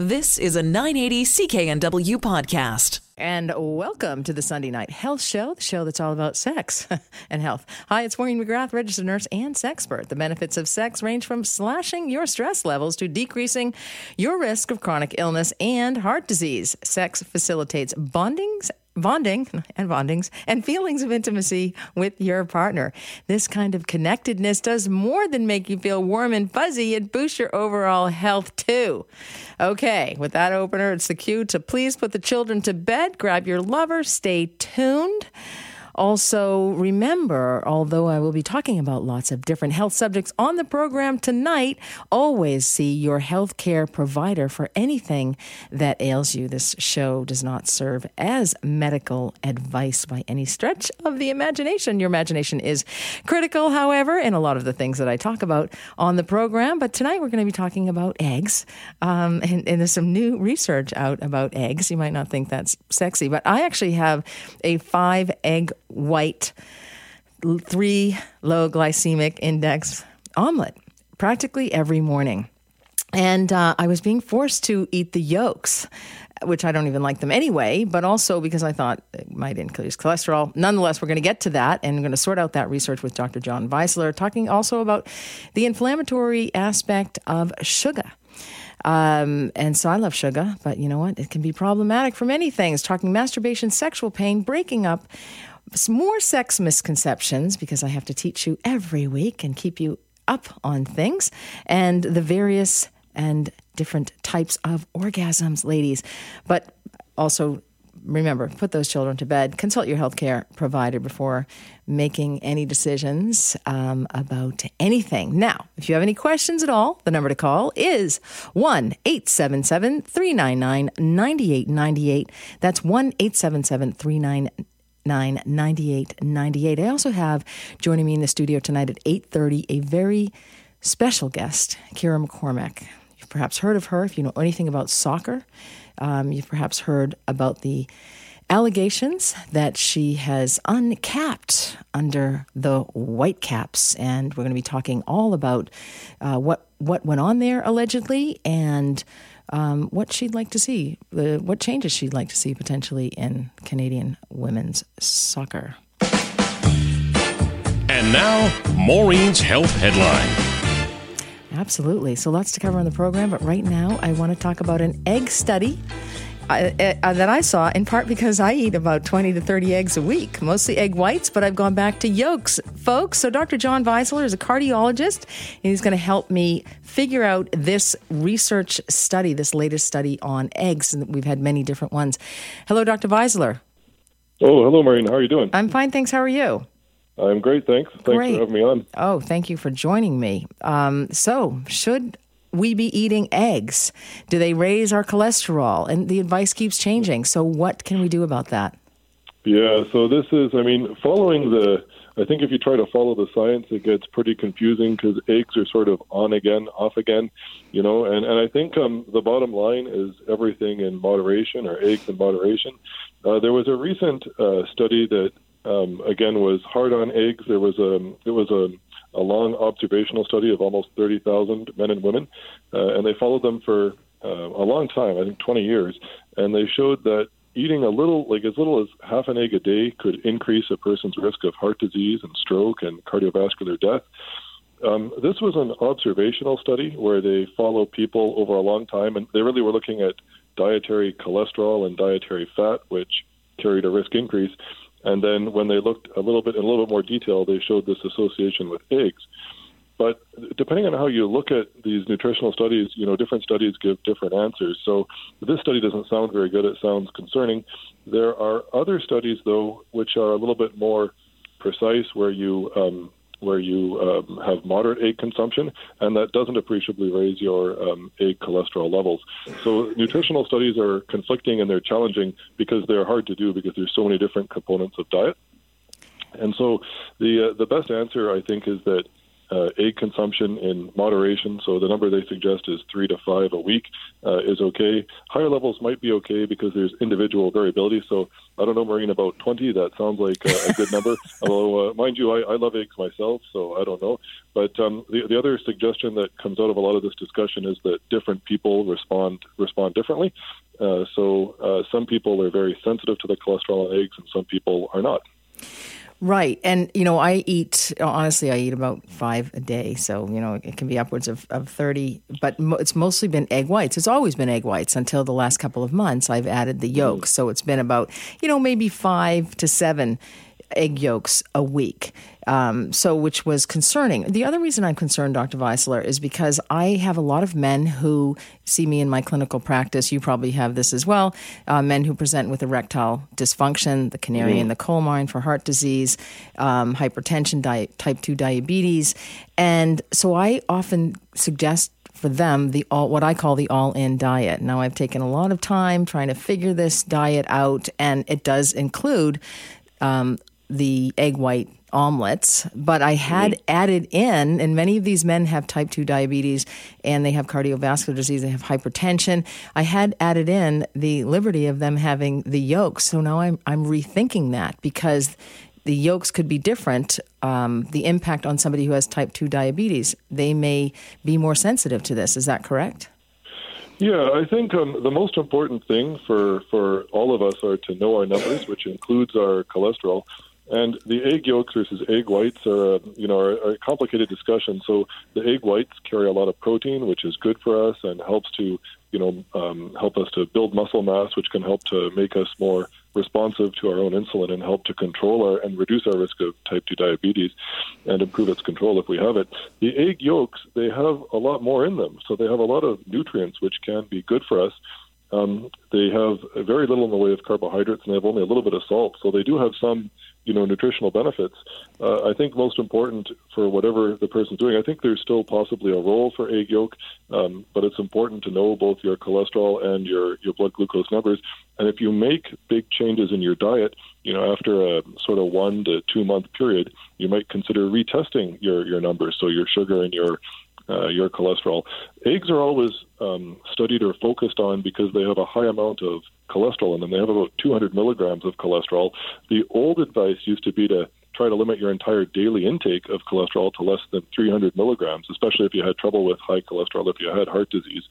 This is a 980 CKNW podcast. And welcome to the Sunday Night Health Show, the show that's all about sex and health. Hi, it's Maureen McGrath, registered nurse and sexpert. The benefits of sex range from slashing your stress levels to decreasing your risk of chronic illness and heart disease. Sex facilitates bondings bonding and bondings and feelings of intimacy with your partner. This kind of connectedness does more than make you feel warm and fuzzy, it boosts your overall health too. Okay, with that opener, it's the cue to please put the children to bed, grab your lover, stay tuned. Also, remember, although I will be talking about lots of different health subjects on the program tonight, always see your health care provider for anything that ails you. This show does not serve as medical advice by any stretch of the imagination. Your imagination is critical, however, in a lot of the things that I talk about on the program. But tonight we're going to be talking about eggs. Um, and, and there's some new research out about eggs. You might not think that's sexy, but I actually have a five egg white, three low glycemic index omelet practically every morning. And uh, I was being forced to eat the yolks, which I don't even like them anyway, but also because I thought it might increase cholesterol. Nonetheless, we're going to get to that and we're going to sort out that research with Dr. John Weisler, talking also about the inflammatory aspect of sugar. Um, and so I love sugar, but you know what? It can be problematic for many things. Talking masturbation, sexual pain, breaking up, more sex misconceptions because I have to teach you every week and keep you up on things and the various and different types of orgasms, ladies. But also remember, put those children to bed. Consult your healthcare provider before making any decisions um, about anything. Now, if you have any questions at all, the number to call is 1 877 399 9898. That's 1 877 399 9898. I also have joining me in the studio tonight at 8:30 a very special guest, Ciara McCormack. You've perhaps heard of her if you know anything about soccer. Um, you've perhaps heard about the allegations that she has uncapped under the Whitecaps, and we're going to be talking all about uh, what what went on there allegedly and um, what she'd like to see, the, what changes she'd like to see potentially in Canadian women's soccer. And now, Maureen's Health Headline. Absolutely. So lots to cover on the program, but right now I want to talk about an egg study uh, uh, that I saw, in part because I eat about 20 to 30 eggs a week, mostly egg whites, but I've gone back to yolks, folks. So Dr. John Weisler is a cardiologist, and he's going to help me figure out this research study, this latest study on eggs. And we've had many different ones. Hello, Dr. Weisler. Oh, hello, Maureen. How are you doing? I'm fine, thanks. How are you? I'm great, thanks. Thanks Great. for having me on. Oh, thank you for joining me. Um, so, should we be eating eggs? Do they raise our cholesterol? And the advice keeps changing. So, what can we do about that? Yeah, so this is, I mean, following the, I think if you try to follow the science, it gets pretty confusing because eggs are sort of on again, off again, you know, and, and I think um, the bottom line is everything in moderation or eggs in moderation. Uh, there was a recent uh, study that, um, again, was hard on eggs. There was a, it was a, a long observational study of almost 30,000 men and women, uh, and they followed them for uh, a long time, I think 20 years, and they showed that eating a little, like as little as half an egg a day, could increase a person's risk of heart disease and stroke and cardiovascular death. Um, this was an observational study where they follow people over a long time, and they really were looking at dietary cholesterol and dietary fat, which carried a risk increase. And then when they looked a little bit in a little bit more detail, they showed this association with eggs. But depending on how you look at these nutritional studies, you know, different studies give different answers. So this study doesn't sound very good. It sounds concerning. There are other studies, though, which are a little bit more precise, where you um, where you um, have moderate egg consumption, and that doesn't appreciably raise your um, egg cholesterol levels. So nutritional studies are conflicting and they're challenging because they're hard to do because there's so many different components of diet. And so the uh, the best answer, I think, is that uh, egg consumption in moderation. So the number they suggest is three to five a week uh, is okay. Higher levels might be okay because there's individual variability. So I don't know, Maureen, about 20, that sounds like a, a good number. Although, uh, mind you, I, I love eggs myself, so I don't know. But um, the, the other suggestion that comes out of a lot of this discussion is that different people respond respond differently. Uh, so uh, some people are very sensitive to the cholesterol in eggs, and some people are not. Right. And, you know, I eat, honestly, I eat about five a day. So, you know, it can be upwards of, of 30, but mo- it's mostly been egg whites. It's always been egg whites until the last couple of months. I've added the yolks. Mm. So it's been about, you know, maybe five to seven egg yolks a week. Um, so, which was concerning. The other reason I'm concerned, Dr. Weisler, is because I have a lot of men who see me in my clinical practice. You probably have this as well. Uh, men who present with erectile dysfunction, the canary mm. in the coal mine for heart disease, um, hypertension, di- type 2 diabetes. And so I often suggest for them the all what I call the all-in diet. Now I've taken a lot of time trying to figure this diet out, and it does include um, the egg white omelets, but I had mm-hmm. added in, and many of these men have type 2 diabetes and they have cardiovascular disease, they have hypertension. I had added in the liberty of them having the yolks. So now I'm, I'm rethinking that because the yolks could be different. Um, the impact on somebody who has type 2 diabetes, they may be more sensitive to this. Is that correct? Yeah, I think um, the most important thing for, for all of us are to know our numbers, which includes our cholesterol. And the egg yolks versus egg whites are, a, you know, are, a complicated discussion. So the egg whites carry a lot of protein, which is good for us and helps to, you know, um, help us to build muscle mass, which can help to make us more responsive to our own insulin and help to control our and reduce our risk of type 2 diabetes and improve its control if we have it. The egg yolks, they have a lot more in them. So they have a lot of nutrients, which can be good for us. Um, they have very little in the way of carbohydrates and they have only a little bit of salt. So they do have some you know nutritional benefits. Uh, I think most important for whatever the person's doing, I think there's still possibly a role for egg yolk, um, but it's important to know both your cholesterol and your your blood glucose numbers. And if you make big changes in your diet, you know after a sort of one to two month period, you might consider retesting your your numbers, so your sugar and your uh, your cholesterol. Eggs are always um, studied or focused on because they have a high amount of cholesterol in them. They have about 200 milligrams of cholesterol. The old advice used to be to try to limit your entire daily intake of cholesterol to less than 300 milligrams, especially if you had trouble with high cholesterol, if you had heart disease.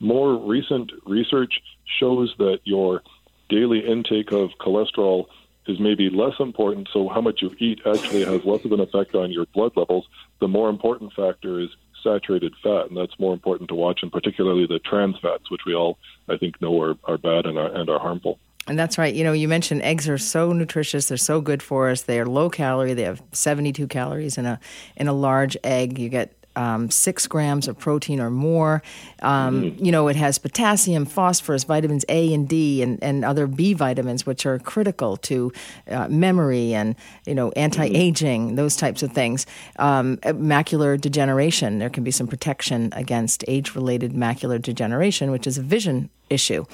More recent research shows that your daily intake of cholesterol is maybe less important. So, how much you eat actually has less of an effect on your blood levels. The more important factor is saturated fat, and that's more important to watch, and particularly the trans fats, which we all, I think, know are, are bad and are, and are harmful. And that's right. You know, you mentioned eggs are so nutritious; they're so good for us. They are low calorie. They have seventy-two calories in a in a large egg. You get um, six grams of protein or more. Um, mm-hmm. You know, it has potassium, phosphorus, vitamins A and D, and, and other B vitamins, which are critical to uh, memory and, you know, anti aging, mm-hmm. those types of things. Um, macular degeneration, there can be some protection against age related macular degeneration, which is a vision issue.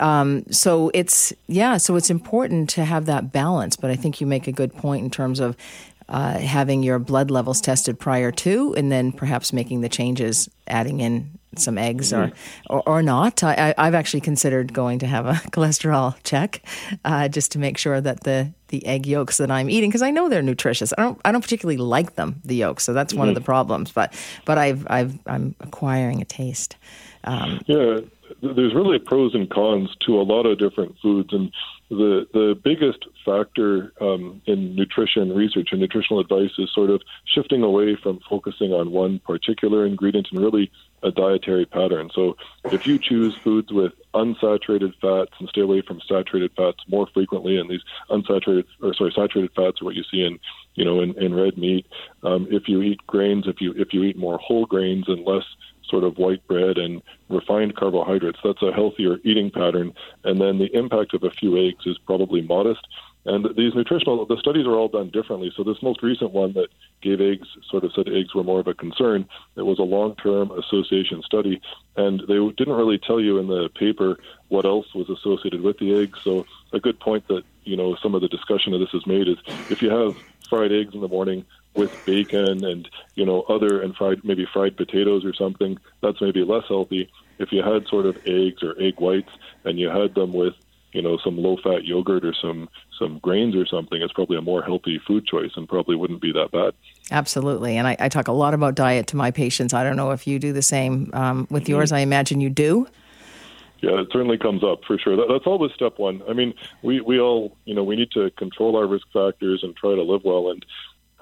Um, so it's yeah, so it's important to have that balance. But I think you make a good point in terms of uh, having your blood levels tested prior to, and then perhaps making the changes, adding in some eggs or, or, or not. I, have actually considered going to have a cholesterol check uh, just to make sure that the, the egg yolks that I'm eating, because I know they're nutritious. I don't I don't particularly like them, the yolks, so that's mm-hmm. one of the mm-hmm. problems. But but I've I've I'm acquiring a taste. Um, yeah, there's really pros and cons to a lot of different foods, and the the biggest factor um, in nutrition research and nutritional advice is sort of shifting away from focusing on one particular ingredient and really a dietary pattern. So if you choose foods with unsaturated fats and stay away from saturated fats more frequently, and these unsaturated or sorry saturated fats are what you see in you know in, in red meat. Um, if you eat grains, if you if you eat more whole grains and less sort of white bread and refined carbohydrates. That's a healthier eating pattern. And then the impact of a few eggs is probably modest. And these nutritional, the studies are all done differently. So this most recent one that gave eggs, sort of said eggs were more of a concern. It was a long-term association study, and they didn't really tell you in the paper what else was associated with the eggs. So a good point that you know some of the discussion of this is made is if you have fried eggs in the morning, with bacon and you know other and fried maybe fried potatoes or something, that's maybe less healthy. If you had sort of eggs or egg whites and you had them with you know some low fat yogurt or some some grains or something, it's probably a more healthy food choice and probably wouldn't be that bad. Absolutely. And I, I talk a lot about diet to my patients. I don't know if you do the same um, with yours. I imagine you do. Yeah, it certainly comes up for sure. That, that's always step one. I mean, we, we all, you know, we need to control our risk factors and try to live well. And,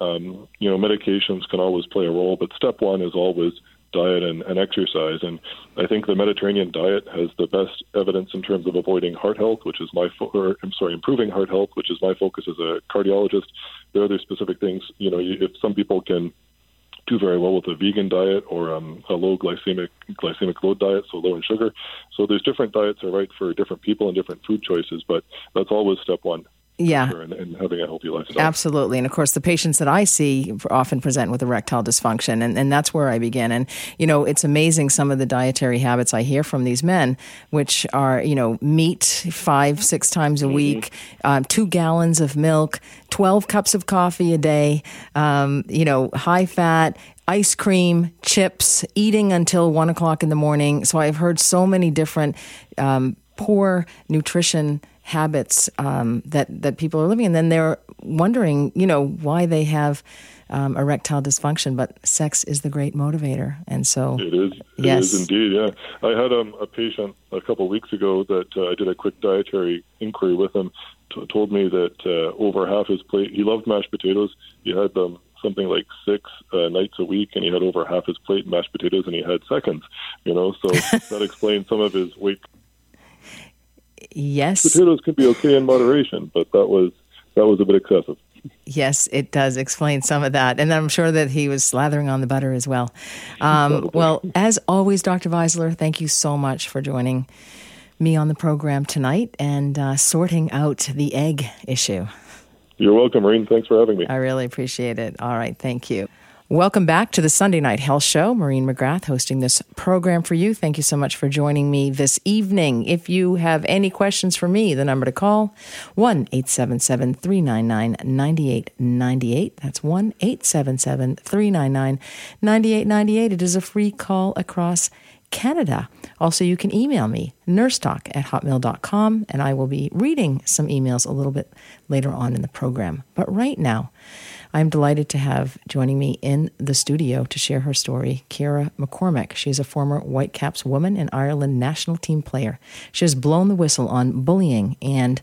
um, you know, medications can always play a role, but step one is always diet and, and exercise. And I think the Mediterranean diet has the best evidence in terms of avoiding heart health, which is my, fo- or, I'm sorry, improving heart health, which is my focus as a cardiologist. There are other specific things, you know, if some people can do very well with a vegan diet or um, a low glycemic glycemic load diet, so low in sugar. So there's different diets are right for different people and different food choices, but that's always step one. Yeah. And, and having a healthy lifestyle. Absolutely. And of course, the patients that I see often present with erectile dysfunction, and, and that's where I begin. And, you know, it's amazing some of the dietary habits I hear from these men, which are, you know, meat five, six times a week, um, two gallons of milk, 12 cups of coffee a day, um, you know, high fat, ice cream, chips, eating until one o'clock in the morning. So I've heard so many different um, poor nutrition habits um, that that people are living, and then they're wondering, you know, why they have um, erectile dysfunction. But sex is the great motivator, and so It is. It Yes. is indeed. Yeah, I had um, a patient a couple of weeks ago that uh, I did a quick dietary inquiry with him. T- told me that uh, over half his plate, he loved mashed potatoes. He had them something like six uh, nights a week, and he had over half his plate mashed potatoes, and he had seconds. You know, so that explains some of his weight. Yes, Potatoes can be okay in moderation, but that was that was a bit excessive. Yes, it does explain some of that. And I'm sure that he was slathering on the butter as well. Um, well, as always, Dr. Weisler, thank you so much for joining me on the program tonight and uh, sorting out the egg issue. You're welcome, Maureen. Thanks for having me. I really appreciate it. All right, thank you. Welcome back to the Sunday Night Health Show. Maureen McGrath hosting this program for you. Thank you so much for joining me this evening. If you have any questions for me, the number to call 1 877 399 9898. That's 1 877 399 9898. It is a free call across Canada. Also, you can email me, nursetalk at hotmail.com, and I will be reading some emails a little bit later on in the program. But right now, I'm delighted to have joining me in the studio to share her story, Ciara McCormack. She's a former Whitecaps woman and Ireland national team player. She has blown the whistle on bullying and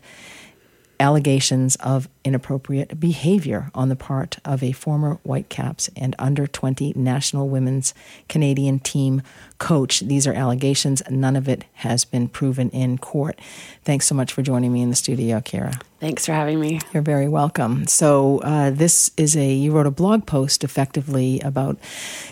allegations of inappropriate behavior on the part of a former Whitecaps and under 20 national women's Canadian team coach. These are allegations. None of it has been proven in court. Thanks so much for joining me in the studio, Ciara. Thanks for having me. You're very welcome. So, uh, this is a, you wrote a blog post effectively about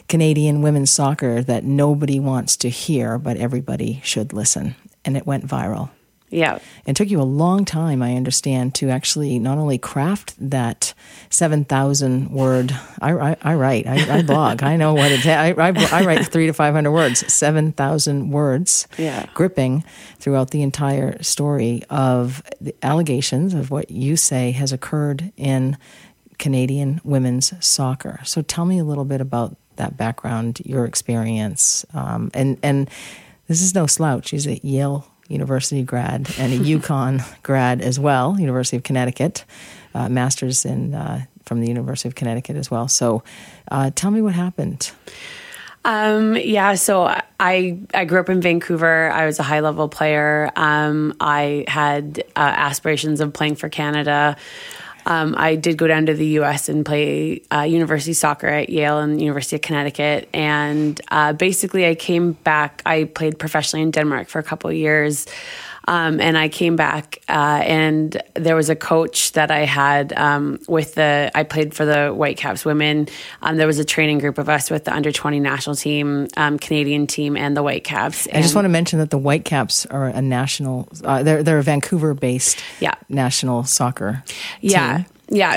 Canadian women's soccer that nobody wants to hear, but everybody should listen. And it went viral. Yeah. It took you a long time, I understand, to actually not only craft that 7,000 word. I, I, I write, I, I blog, I know what it is. I, I, I write three to 500 words, 7,000 words, Yeah. gripping throughout the entire story of the allegations of what you say has occurred in Canadian women's soccer. So tell me a little bit about that background, your experience, um, and and this is no slouch. She's a Yale University grad and a UConn grad as well, University of Connecticut, uh, master's in uh, from the University of Connecticut as well. So, uh, tell me what happened. Um, yeah, so I I grew up in Vancouver. I was a high level player. Um, I had uh, aspirations of playing for Canada. Um, I did go down to the U.S. and play uh, university soccer at Yale and University of Connecticut. And uh, basically, I came back. I played professionally in Denmark for a couple of years. Um, and I came back, uh, and there was a coach that I had um, with the. I played for the Whitecaps women. Um, there was a training group of us with the under twenty national team, um, Canadian team, and the Whitecaps. I just want to mention that the Whitecaps are a national. Uh, they're they're a Vancouver based Yeah. national soccer. Team. Yeah,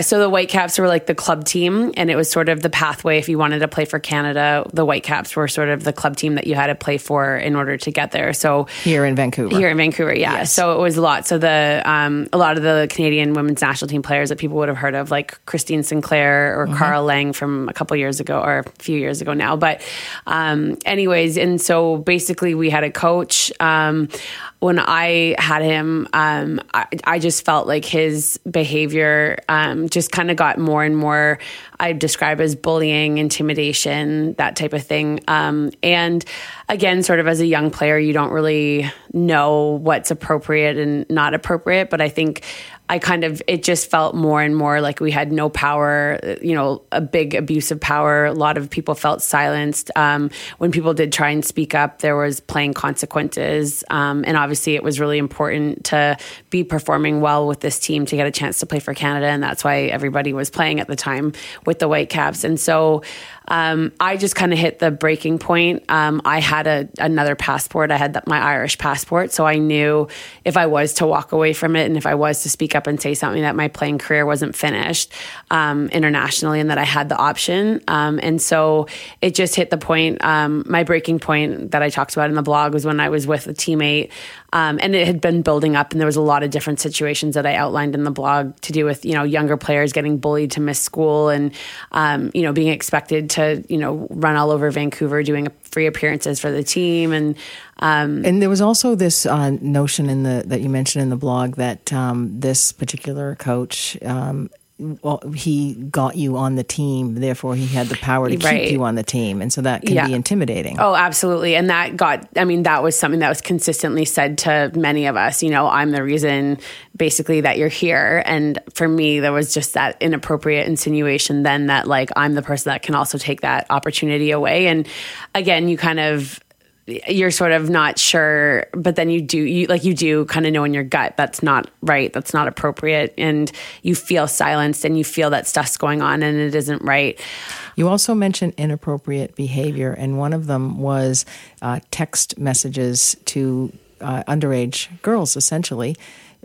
so the Whitecaps were like the club team, and it was sort of the pathway if you wanted to play for Canada. The Whitecaps were sort of the club team that you had to play for in order to get there. So here in Vancouver, here in Vancouver, yeah. Yes. So it was a lot. So the um, a lot of the Canadian women's national team players that people would have heard of, like Christine Sinclair or Kara Lang from a couple years ago or a few years ago now. But um, anyways, and so basically we had a coach. Um, when I had him, um, I, I just felt like his behavior um, just kind of got more and more. I describe as bullying, intimidation, that type of thing. Um, and again, sort of as a young player, you don't really know what's appropriate and not appropriate. But I think I kind of, it just felt more and more like we had no power, you know, a big abuse of power. A lot of people felt silenced. Um, when people did try and speak up, there was playing consequences. Um, and obviously, it was really important to be performing well with this team to get a chance to play for Canada. And that's why everybody was playing at the time with the Whitecaps. And so um, I just kind of hit the breaking point. Um, I had a, another passport. I had the, my Irish passport. So I knew if I was to walk away from it and if I was to speak up and say something that my playing career wasn't finished um, internationally and that I had the option. Um, and so it just hit the point. Um, my breaking point that I talked about in the blog was when I was with a teammate. Um, and it had been building up, and there was a lot of different situations that I outlined in the blog to do with you know younger players getting bullied to miss school, and um, you know being expected to you know run all over Vancouver doing free appearances for the team, and um, And there was also this uh, notion in the that you mentioned in the blog that um, this particular coach. Um, well, he got you on the team, therefore he had the power to Right. keep you on the team, and so that can Yeah. be intimidating. Oh, absolutely. And that got, I mean, that was something that was consistently said to many of us. You know, I'm the reason basically that you're here. And for me, there was just that inappropriate insinuation then that, like, I'm the person that can also take that opportunity away. And again, you kind of, you're sort of not sure, but then you do, you like, you do kind of know in your gut that's not right, that's not appropriate. And you feel silenced and you feel that stuff's going on and it isn't right. You also mentioned inappropriate behavior, and one of them was uh, text messages to uh, underage girls, essentially,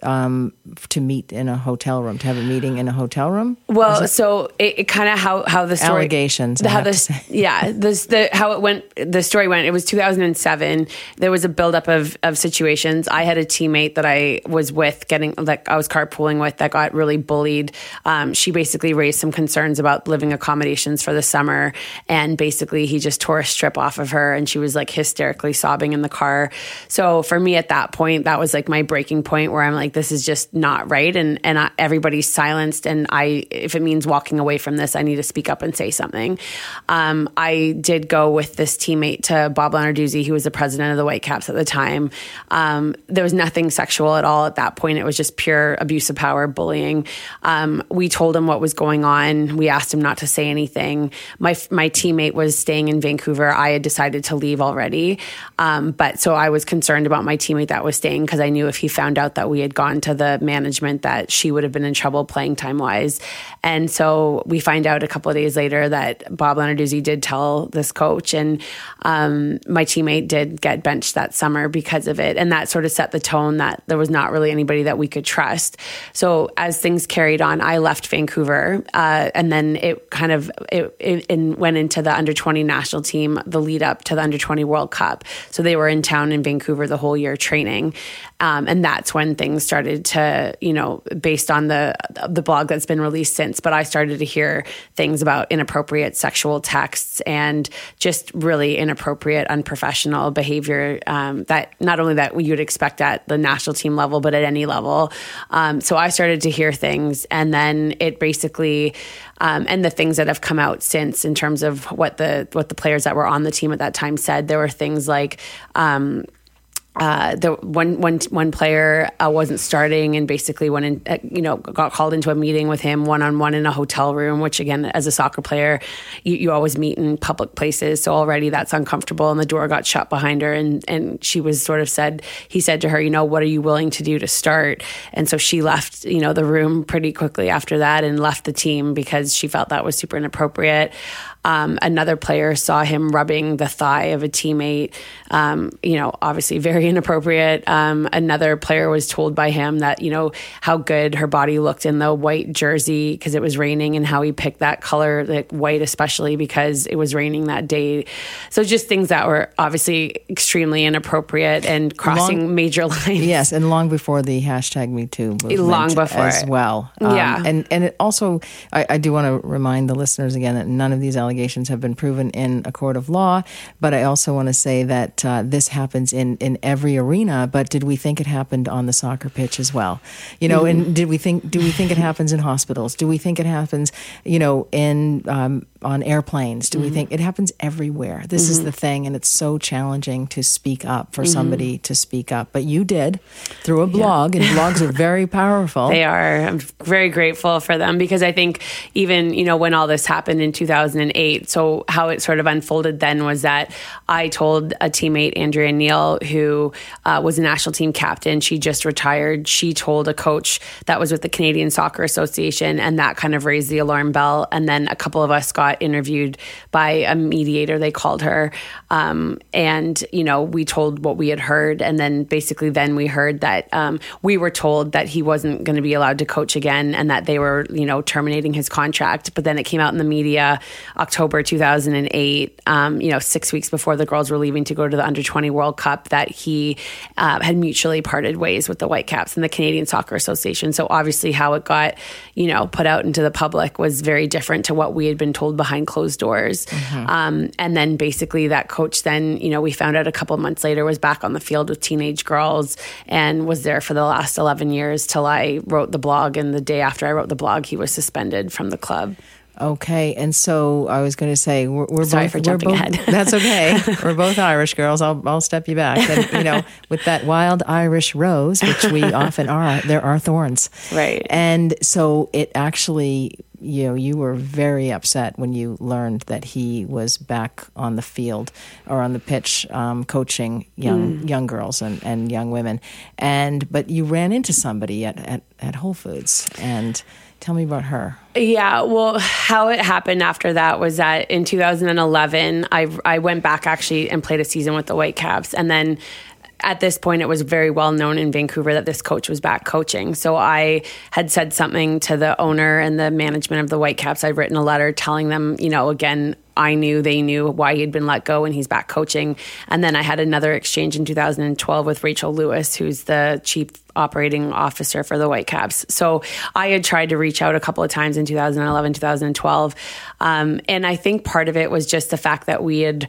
um, to meet in a hotel room, to have a meeting in a hotel room. Well, so it, it kind of how how the story Allegations, the, how have to this say. yeah this the how it went the story went. It was 2007. There was a buildup of of situations. I had a teammate that I was with, getting like I was carpooling with, that got really bullied. Um, she basically raised some concerns about living accommodations for the summer, and basically he just tore a strip off of her, and she was like hysterically sobbing in the car. So for me at that point, that was like my breaking point where I'm like, this is just not right, and and I, everybody's silenced, and I if it means walking away from this, I need to speak up and say something. Um, I did go with this teammate to Bob Lenarduzzi, who was the president of the Whitecaps at the time. Um, there was nothing sexual at all at that point. It was just pure abuse of power, bullying. Um, we told him what was going on. We asked him not to say anything. My my teammate was staying in Vancouver. I had decided to leave already, um, but so I was concerned about my teammate that was staying because I knew if he found out that we had gone to the management, that she would have been in trouble playing time wise. And so we find out a couple of days later that Bob Lenarduzzi did tell this coach, and um, my teammate did get benched that summer because of it. And that sort of set the tone that there was not really anybody that we could trust. So as things carried on, I left Vancouver, uh, and then it kind of it, it, it went into the under twenty national team, the lead up to the under twenty World Cup. So they were in town in Vancouver the whole year training, um, and that's when things started to, you know, based on the the blog that's been released since. But I started to hear things about inappropriate sexual texts and just really inappropriate, unprofessional behavior um, that not only that you'd expect at the national team level, but at any level. Um, so I started to hear things, and then it basically, um, and the things that have come out since in terms of what the what the players that were on the team at that time said. There were things like. Um, uh, the one one one player uh, wasn't starting and basically went in, uh, you know, got called into a meeting with him one on one in a hotel room. Which again, as a soccer player, you, you always meet in public places, so already that's uncomfortable. And the door got shut behind her, and and she was sort of said, he said to her, you know, what are you willing to do to start? And so she left, you know, the room pretty quickly after that and left the team because she felt that was super inappropriate. Um, another player saw him rubbing the thigh of a teammate. Um, you know, obviously very inappropriate. Um, another player was told by him that you know how good her body looked in the white jersey because it was raining, and how he picked that color, like white, especially because it was raining that day. So just things that were obviously extremely inappropriate and crossing Long- major lines. Yes, and long before the hashtag Me Too Long before as well. Um, Yeah. and and it also, I, I do want to remind the listeners again that none of these allegations have been proven in a court of law. But I also want to say that uh, this happens in in every arena. But did we think it happened on the soccer pitch as well? You know, Mm-hmm. and did we think do we think it happens in hospitals? Do we think it happens, you know, in um, on airplanes? Mm-hmm. Do we think it happens everywhere? This is the thing, and it's so challenging to speak up for somebody to speak up. But you did through a blog, and blogs are very powerful. They are. I'm very grateful for them because I think even, you know, when all this happened in 2008, so how it sort of unfolded then was that I told a teammate, Andrea Neil, who uh, was a national team captain, she just retired. She told a coach that was with the Canadian Soccer Association, and that kind of raised the alarm bell. And then a couple of us got interviewed by a mediator, they called her. Um, and, you know, we told what we had heard. And then basically, then we heard that um, we were told that he wasn't going to be allowed to coach again and that they were, you know, terminating his contract. But then it came out in the media October 2008, um, you know, six weeks before the girls were leaving to go to the under 20 World Cup, that he uh, had mutually parted ways with the Whitecaps and the Canadian Soccer Association. So obviously, how it got, you know, put out into the public was very different to what we had been told behind closed doors. Um, and then basically, that coach then, you know, we found out a couple months later was back on the field with teenage girls and was there for the last 11 years till I wrote the blog. And the day after I wrote the blog, he was suspended from the club. Okay, and so I was going to say we're, we're Sorry both. for jumping both- ahead. that's okay. we're both Irish girls. I'll I'll step you back. And you know, with that wild Irish rose, which we often are, there are thorns. Right. And so it actually, you know, you were very upset when you learned that he was back on the field or on the pitch, um, coaching young Mm. young girls and, and young women. And but you ran into somebody at, at, at Whole Foods, and tell me about her. Yeah, well, how it happened after that was that in 2011, I I went back actually and played a season with the Whitecaps, and then at this point, it was very well known in Vancouver that this coach was back coaching. So I had said something to the owner and the management of the Whitecaps. I'd written a letter telling them, you know, again. I knew they knew why he'd been let go and he's back coaching. And then I had another exchange in 2012 with Rachel Lewis, who's the chief operating officer for the Whitecaps. So I had tried to reach out a couple of times in 2011, 2012. Um, and I think part of it was just the fact that we had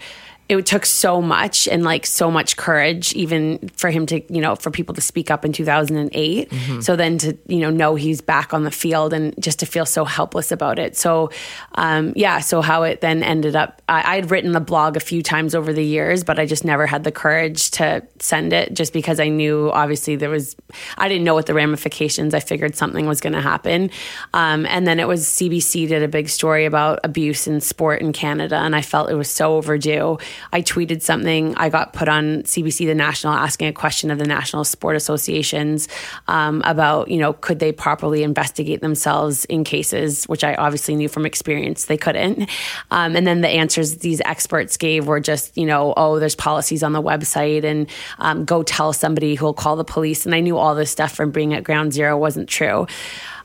it took so much and like so much courage even for him to you know for people to speak up in 2008 so then to you know know he's back on the field and just to feel so helpless about it. So um, yeah so how it then ended up I, i'd written the blog a few times over the years but i just never had the courage to send it just because i knew obviously there was i didn't know what the ramifications. I figured something was going to happen. Um, and then it was cbc did a big story about abuse in sport in canada and i felt it was so overdue I tweeted something. I got put on CBC The National asking a question of the national sport associations um, about, you know, could they properly investigate themselves in cases, which I obviously knew from experience they couldn't. Um, and then the answers these experts gave were just, you know, oh, there's policies on the website and um, go tell somebody who'll call the police. And I knew all this stuff from being at Ground Zero wasn't true.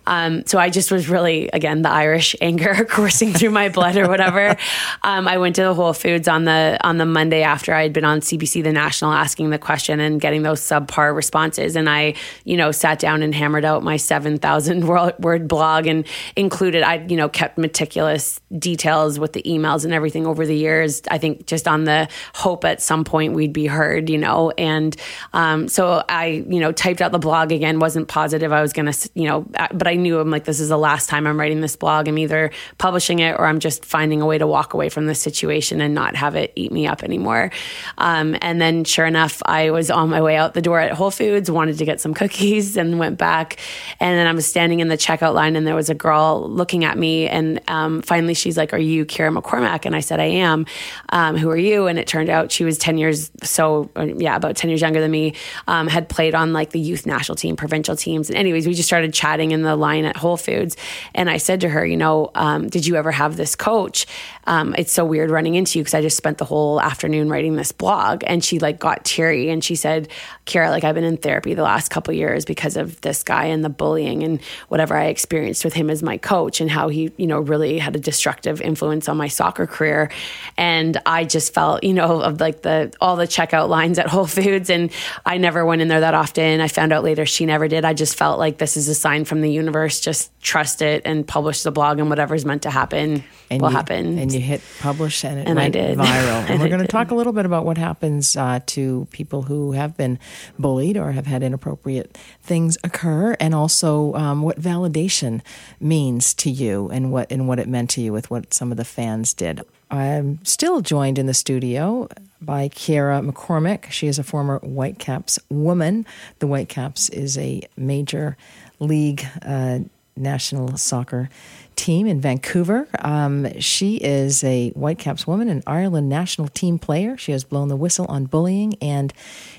Um, so I just was really, again, the Irish anger coursing through my blood or whatever. Um, I went to the Whole Foods on the on the Monday after I had been on CBC The National asking the question and getting those subpar responses, and I, you know, sat down and hammered out my seven thousand word blog and included. I, you know, kept meticulous details with the emails and everything over the years. I think just on the hope at some point we'd be heard, you know, and um, so I, you know, typed out the blog again. wasn't positive I was going to, you know, but I I knew I'm like, this is the last time I'm writing this blog. I'm either publishing it or I'm just finding a way to walk away from this situation and not have it eat me up anymore. Um, and then, sure enough, I was on my way out the door at Whole Foods, wanted to get some cookies, and went back. And then I was standing in the checkout line, and there was a girl looking at me. And um, finally, she's like, "Are you Ciara McCormack?" And I said, "I am." Um, Who are you? And it turned out she was ten years, so yeah, about ten years younger than me. Um, had played on like the youth national team, provincial teams. And anyways, we just started chatting in the line at Whole Foods. And I said to her, you know, um, did you ever have this coach? Um, it's so weird running into you because I just spent the whole afternoon writing this blog. And she like got teary and she said, Ciara, like I've been in therapy the last couple years because of this guy and the bullying and whatever I experienced with him as my coach and how he, you know, really had a destructive influence on my soccer career. And I just felt, you know, of like the all the checkout lines at Whole Foods. And I never went in there that often. I found out later she never did. I just felt like this is a sign from the universe. Just trust it and publish the blog and whatever's meant to happen and will you, happen. And you hit publish and it And went viral. and we're going to talk a little bit about what happens uh, to people who have been bullied or have had inappropriate things occur, and also um, what validation means to you and what and what it meant to you with what some of the fans did. I'm still joined in the studio by Ciara McCormack. She is a former Whitecaps woman. The Whitecaps is a major league uh, national soccer team in Vancouver. Um, she is a Whitecaps woman, an Ireland national team player. She has blown the whistle on bullying and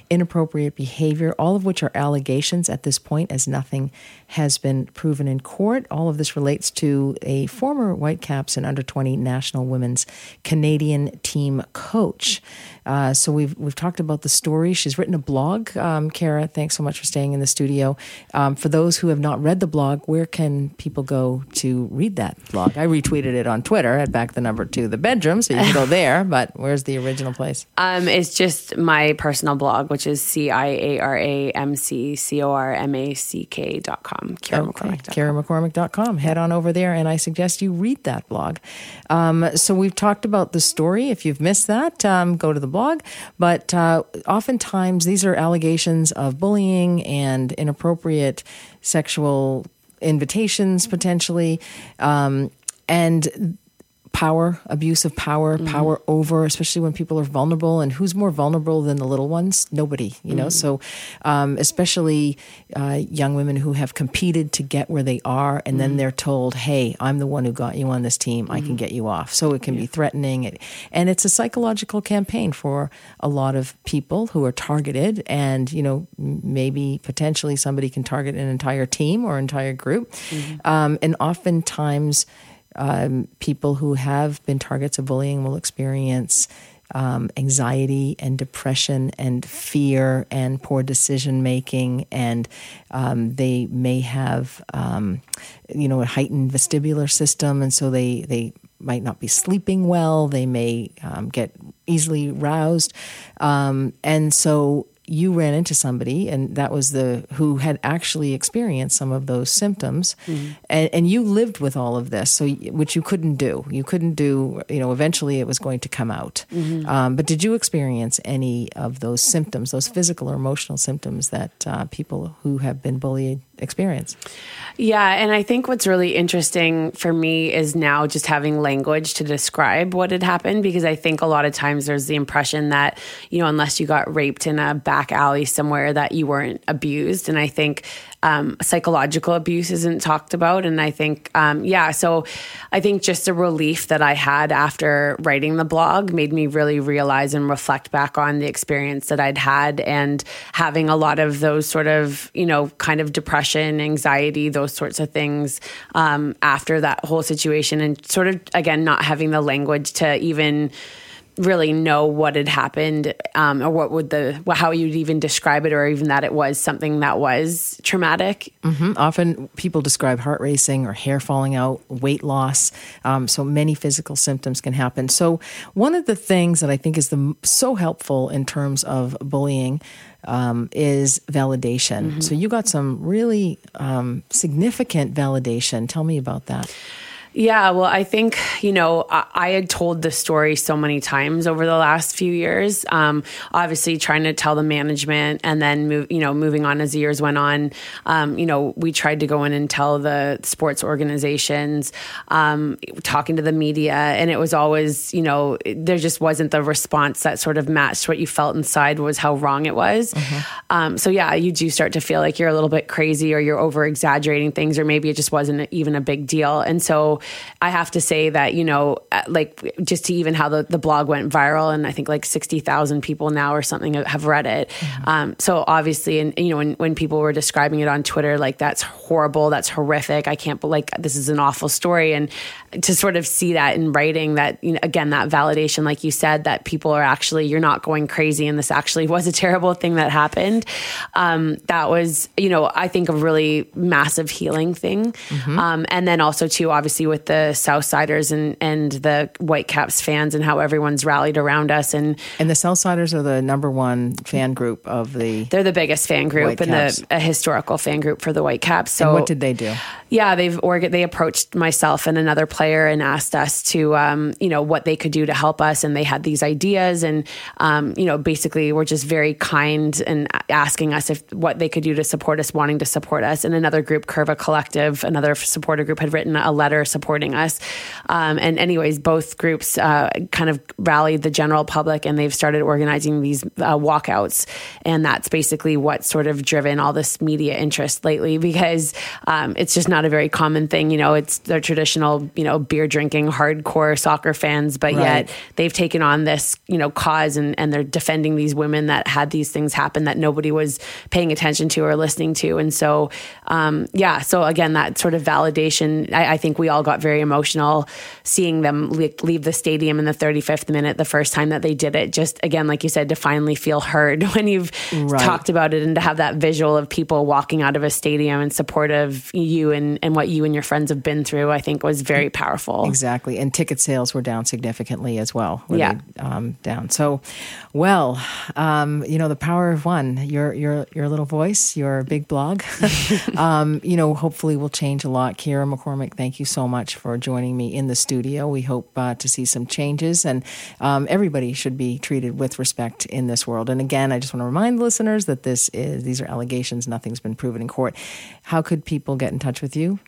inappropriate behavior, all of which are allegations at this point, as nothing has been proven in court. All of this relates to a former Whitecaps and under 20 national women's Canadian team coach. Uh, so we've we've talked about the story. She's written a blog. Um, Kara, thanks so much for staying in the studio. Um, for those who have not read the blog, where can people go to read that blog? I retweeted it on Twitter at back the number to the bedroom, so you can go there. But where's the original place? Um, it's just my personal blog, which is C I A R A M C C O R M A C K dot com. Kara Okay, McCormack. dot com. Head on over there, and I suggest you read that blog. Um, so we've talked about the story. If you've missed that, um, go to the blog. But uh, oftentimes, these are allegations of bullying and inappropriate sexual invitations, potentially, um, and power, abuse of power, power over, especially when people are vulnerable. And who's more vulnerable than the little ones? Nobody, you know. So, um, especially uh, young women who have competed to get where they are, and then they're told, "Hey, I'm the one who got you on this team. I can get you off." So it can be threatening, It- and it's a psychological campaign for a lot of people who are targeted. And you know, maybe potentially somebody can target an entire team or entire group, um, and oftentimes um, people who have been targets of bullying will experience um, anxiety and depression and fear and poor decision making, and um, they may have, um, you know, a heightened vestibular system, and so they they might not be sleeping well. They may um, get easily roused, um, and so you ran into somebody and that was the who had actually experienced some of those symptoms and, and you lived with all of this so which you couldn't do. You couldn't do you know eventually it was going to come out. Um, but did you experience any of those symptoms those physical or emotional symptoms that uh, people who have been bullied experience Yeah, and I think what's really interesting for me is now just having language to describe what had happened because I think a lot of times there's the impression that, you know, unless you got raped in a back alley somewhere that you weren't abused. And I think um, psychological abuse isn't talked about. And I think, um, yeah, so I think just a relief that I had after writing the blog made me really realize and reflect back on the experience that I'd had and having a lot of those sort of, you know, kind of depression, anxiety, those sorts of things um, after that whole situation and sort of, again, not having the language to even really know what had happened um, or what would the how you'd even describe it or even that it was something that was traumatic often people describe heart racing or hair falling out, weight loss. Um, so many physical symptoms can happen. So one of the things that I think is the so helpful in terms of bullying um, is validation. So you got some really um, significant validation. Tell me about that. Yeah, well, I think, you know, I, I had told the story so many times over the last few years. Um, obviously, trying to tell the management and then, move, you know, moving on as the years went on. Um, you know, we tried to go in and tell the sports organizations, um, talking to the media, and it was always, you know, there just wasn't the response that sort of matched what you felt inside was how wrong it was. Um, so, yeah, you do start to feel like you're a little bit crazy or you're over exaggerating things, or maybe it just wasn't even a big deal. And so, I have to say that, you know, uh, like just to even how the, the blog went viral and I think like 60,000 people now or something have read it. Mm-hmm. Um, so obviously, and you know, when, when people were describing it on Twitter, like that's horrible, that's horrific. I can't, like, this is an awful story. And to sort of see that in writing that, you know, again, that validation, like you said, that people are actually, you're not going crazy and this actually was a terrible thing that happened. Um, that was, you know, I think a really massive healing thing. Mm-hmm. Um, and then also too, obviously with the Southsiders and, and the Whitecaps fans and how everyone's rallied around us. And, and the Southsiders are the number one fan group of the, they're the biggest fan group and the a historical fan group for the Whitecaps. So and what did they do? Yeah, they've they approached myself and another player and asked us to, um, you know, what they could do to help us. And they had these ideas and, um, you know, basically were just very kind and asking us if what they could do to support us, wanting to support us. And another group, Curva Collective, another supporter group, had written a letter supporting us. Um, and anyways, both groups uh, kind of rallied the general public and they've started organizing these uh, walkouts. And that's basically what's sort of driven all this media interest lately because um, it's just not a very common thing. You know, it's their traditional, you know, beer drinking, hardcore soccer fans, but right. yet they've taken on this, you know, cause and, and they're defending these women that had these things happen that nobody was paying attention to or listening to. And so, um, yeah, so again, that sort of validation, I, I, think we all got very emotional seeing them leave the stadium in the 35th minute the first time that they did it. Just again, like you said, to finally feel heard when you've right. talked about it and to have that visual of people walking out of a stadium in support of you and and, what you and your friends have been through, I think was very powerful. Exactly. And ticket sales were down significantly as well. Yeah. They, um, down. So, well, um, you know, the power of one, your, your, your little voice, your big blog, um, you know, hopefully will change a lot. Ciara McCormack, thank you so much for joining me in the studio. We hope uh, to see some changes and um, everybody should be treated with respect in this world. And again, I just want to remind the listeners that this is, these are allegations. Nothing's been proven in court. How could people get in touch with you?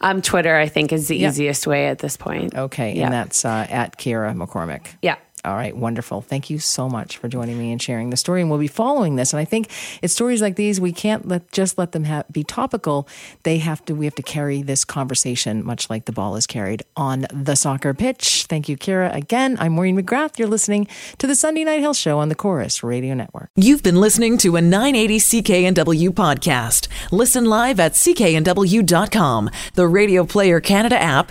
Um, Twitter, I think, is the yep. easiest way at this point. Okay, yep. and that's uh, at Ciara McCormack. Yeah. All right, wonderful. Thank you so much for joining me and sharing the story. And we'll be following this. And I think it's stories like these we can't let just let them have, be topical. They have to. We have to carry this conversation, much like the ball is carried on the soccer pitch. Thank you, Ciara. Again, I'm Maureen McGrath. You're listening to the Sunday Night Health Show on the Corus Radio Network. You've been listening to a 980 CKNW podcast. Listen live at cknw.com, the Radio Player Canada app